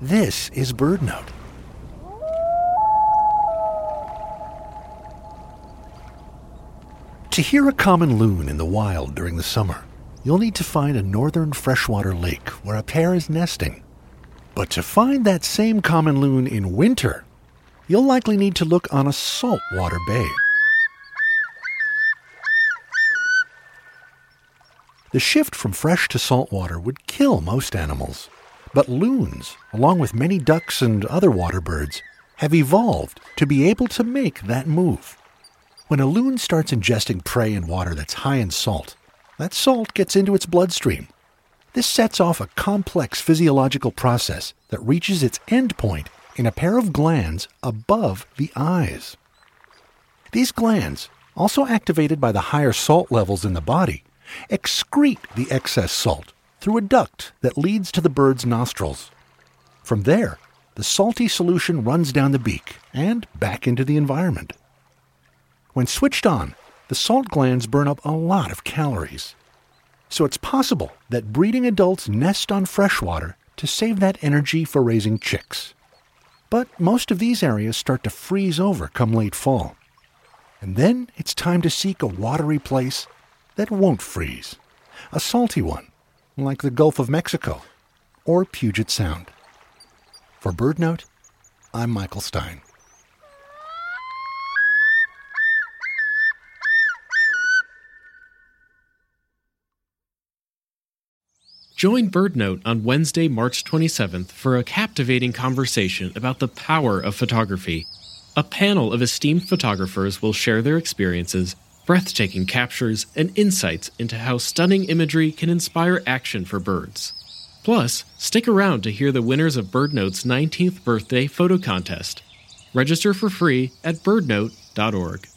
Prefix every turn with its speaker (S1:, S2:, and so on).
S1: This is BirdNote. To hear a common loon in the wild during the summer, you'll need to find a northern freshwater lake where a pair is nesting. But to find that same common loon in winter, you'll likely need to look on a saltwater bay. The shift from fresh to saltwater would kill most animals, but loons, along with many ducks and other water birds, have evolved to be able to make that move. When a loon starts ingesting prey in water that's high in salt, that salt gets into its bloodstream. This sets off a complex physiological process that reaches its endpoint in a pair of glands above the eyes. These glands, also activated by the higher salt levels in the body, excrete the excess salt through a duct that leads to the bird's nostrils. From there, the salty solution runs down the beak and back into the environment. When switched on, the salt glands burn up a lot of calories. So it's possible that breeding adults nest on freshwater to save that energy for raising chicks. But most of these areas start to freeze over come late fall. And then it's time to seek a watery place that won't freeze, a salty one, like the Gulf of Mexico or Puget Sound. For BirdNote, I'm Michael Stein.
S2: Join BirdNote on Wednesday, March 27th for a captivating conversation about the power of photography. A panel of esteemed photographers will share their experiences, breathtaking captures, and insights into how stunning imagery can inspire action for birds. Plus, stick around to hear the winners of BirdNote's 19th birthday photo contest. Register for free at birdnote.org.